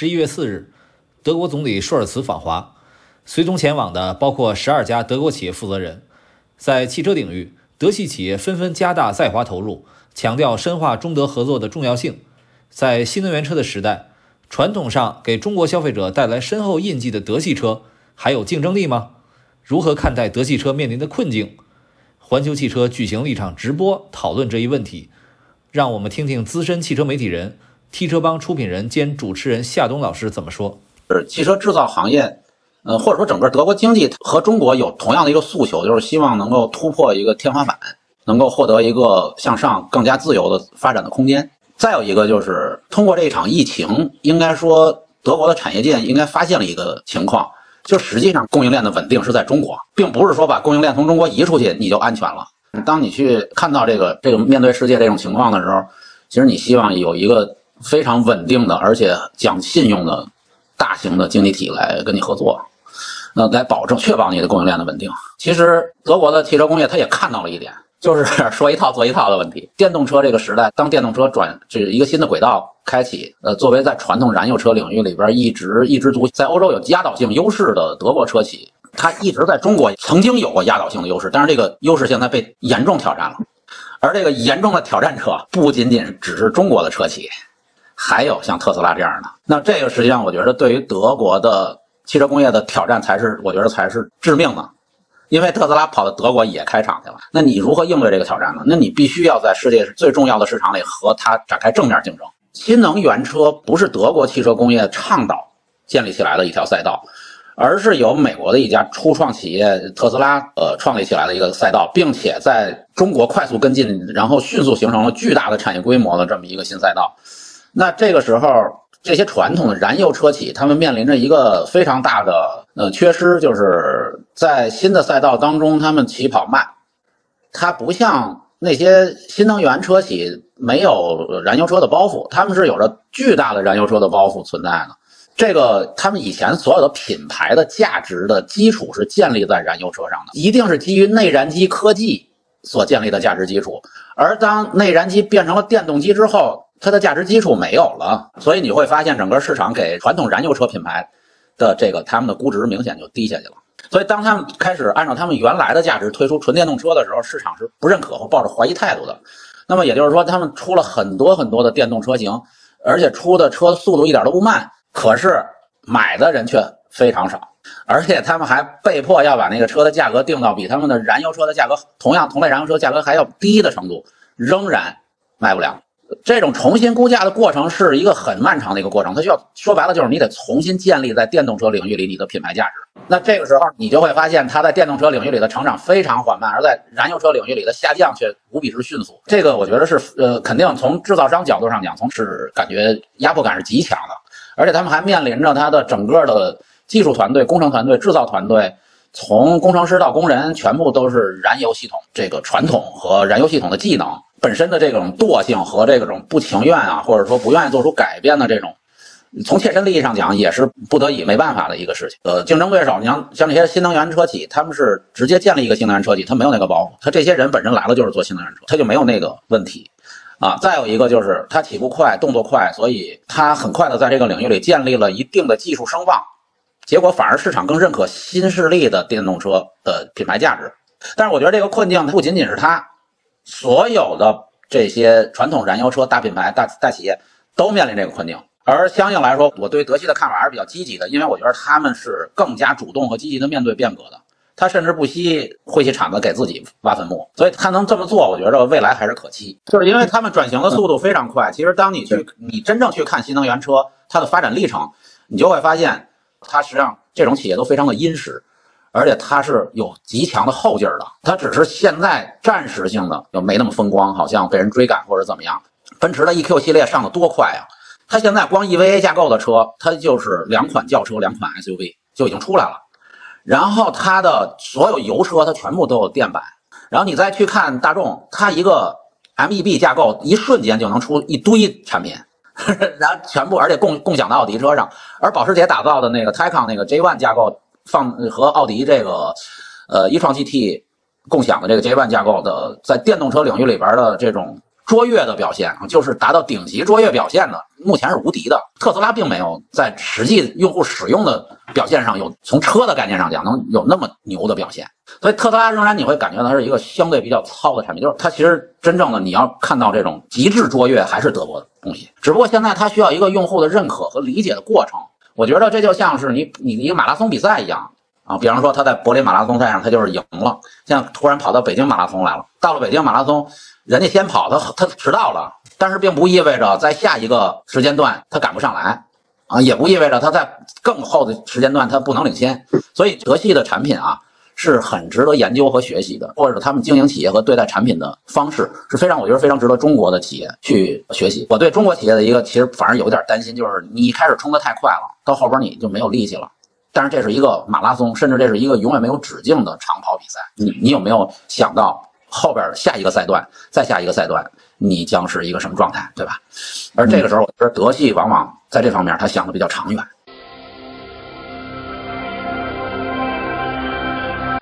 十一月四日，德国总理舒尔茨访华，随同前往的包括十二家德国企业负责人。在汽车领域，德系企业纷纷加大在华投入，强调深化中德合作的重要性。在新能源车的时代，传统上给中国消费者带来深厚印记的德系车还有竞争力吗？如何看待德系车面临的困境？环球汽车举行了一场直播讨论这一问题。让我们听听资深汽车媒体人、T 车帮出品人兼主持人夏东老师怎么说。是汽车制造行业，呃，或者说整个德国经济和中国有同样的一个诉求，就是希望能够突破一个天花板，能够获得一个向上更加自由的发展的空间。再有一个就是通过这一场疫情，应该说德国的产业界应该发现了一个情况，就实际上供应链的稳定是在中国，并不是说把供应链从中国移出去你就安全了。当你去看到这个这个面对世界这种情况的时候，其实你希望有一个非常稳定的而且讲信用的大型的经济体来跟你合作，那来保证确保你的供应链的稳定。其实德国的汽车工业它也看到了一点，就是 说一套做一套的问题。电动车这个时代，当电动车转这一个新的轨道开启，呃，作为在传统燃油车领域里边一直一枝独在欧洲有压倒性优势的德国车企。它一直在中国曾经有过压倒性的优势，但是这个优势现在被严重挑战了。而这个严重的挑战者不仅仅只是中国的车企，还有像特斯拉这样的。那这个实际上，我觉得对于德国的汽车工业的挑战才是，我觉得才是致命的。因为特斯拉跑到德国也开厂去了，那你如何应对这个挑战呢？那你必须要在世界最重要的市场里和它展开正面竞争。新能源车不是德国汽车工业倡导建立起来的一条赛道。而是由美国的一家初创企业特斯拉，呃，创立起来的一个赛道，并且在中国快速跟进，然后迅速形成了巨大的产业规模的这么一个新赛道。那这个时候，这些传统的燃油车企，他们面临着一个非常大的呃缺失，就是在新的赛道当中，他们起跑慢。它不像那些新能源车企没有燃油车的包袱，他们是有着巨大的燃油车的包袱存在的。这个他们以前所有的品牌的价值的基础是建立在燃油车上的，一定是基于内燃机科技所建立的价值基础。而当内燃机变成了电动机之后，它的价值基础没有了，所以你会发现整个市场给传统燃油车品牌的这个他们的估值明显就低下去了。所以当他们开始按照他们原来的价值推出纯电动车的时候，市场是不认可或抱着怀疑态度的。那么也就是说，他们出了很多很多的电动车型，而且出的车速度一点都不慢。可是买的人却非常少，而且他们还被迫要把那个车的价格定到比他们的燃油车的价格同样同类燃油车价格还要低的程度，仍然卖不了。这种重新估价的过程是一个很漫长的一个过程，它需要说白了就是你得重新建立在电动车领域里你的品牌价值。那这个时候你就会发现，它在电动车领域里的成长非常缓慢，而在燃油车领域里的下降却无比之迅速。这个我觉得是呃，肯定从制造商角度上讲，从是感觉压迫感是极强的。而且他们还面临着他的整个的技术团队、工程团队、制造团队，从工程师到工人，全部都是燃油系统这个传统和燃油系统的技能本身的这种惰性和这种不情愿啊，或者说不愿意做出改变的这种，从切身利益上讲也是不得已没办法的一个事情。呃，竞争对手，你像像这些新能源车企，他们是直接建立一个新能源车企，他没有那个包袱，他这些人本身来了就是做新能源车，他就没有那个问题。啊，再有一个就是他起步快，动作快，所以他很快的在这个领域里建立了一定的技术声望，结果反而市场更认可新势力的电动车的品牌价值。但是我觉得这个困境不仅仅是它，所有的这些传统燃油车大品牌、大大企业都面临这个困境。而相应来说，我对德系的看法还是比较积极的，因为我觉得他们是更加主动和积极的面对变革的。他甚至不惜挥起铲子给自己挖坟墓，所以他能这么做，我觉得未来还是可期。就是因为他们转型的速度非常快。其实，当你去你真正去看新能源车它的发展历程，你就会发现，它实际上这种企业都非常的殷实，而且它是有极强的后劲儿的。它只是现在暂时性的就没那么风光，好像被人追赶或者怎么样。奔驰的 EQ 系列上的多快啊！它现在光 EVA 架构的车，它就是两款轿车、两款 SUV 就已经出来了。然后它的所有油车，它全部都有电版。然后你再去看大众，它一个 MEB 架构，一瞬间就能出一堆产品，然后全部而且共共享到奥迪车上。而保时捷打造的那个 Taycan 那个 J1 架构，放和奥迪这个呃一创 GT 共享的这个 J1 架构的，在电动车领域里边的这种卓越的表现，就是达到顶级卓越表现的，目前是无敌的。特斯拉并没有在实际用户使用的表现上有从车的概念上讲能有那么牛的表现，所以特斯拉仍然你会感觉它是一个相对比较糙的产品，就是它其实真正的你要看到这种极致卓越还是德国的东西，只不过现在它需要一个用户的认可和理解的过程。我觉得这就像是你你一个马拉松比赛一样啊，比方说他在柏林马拉松赛上他就是赢了，现在突然跑到北京马拉松来了，到了北京马拉松。人家先跑，他他迟到了，但是并不意味着在下一个时间段他赶不上来，啊，也不意味着他在更后的时间段他不能领先。所以德系的产品啊是很值得研究和学习的，或者他们经营企业和对待产品的方式是非常，我觉得非常值得中国的企业去学习。我对中国企业的一个其实反而有点担心，就是你一开始冲得太快了，到后边你就没有力气了。但是这是一个马拉松，甚至这是一个永远没有止境的长跑比赛。你你有没有想到？后边下一个赛段，再下一个赛段，你将是一个什么状态，对吧？而这个时候，我觉得德系往往在这方面他想的比较长远。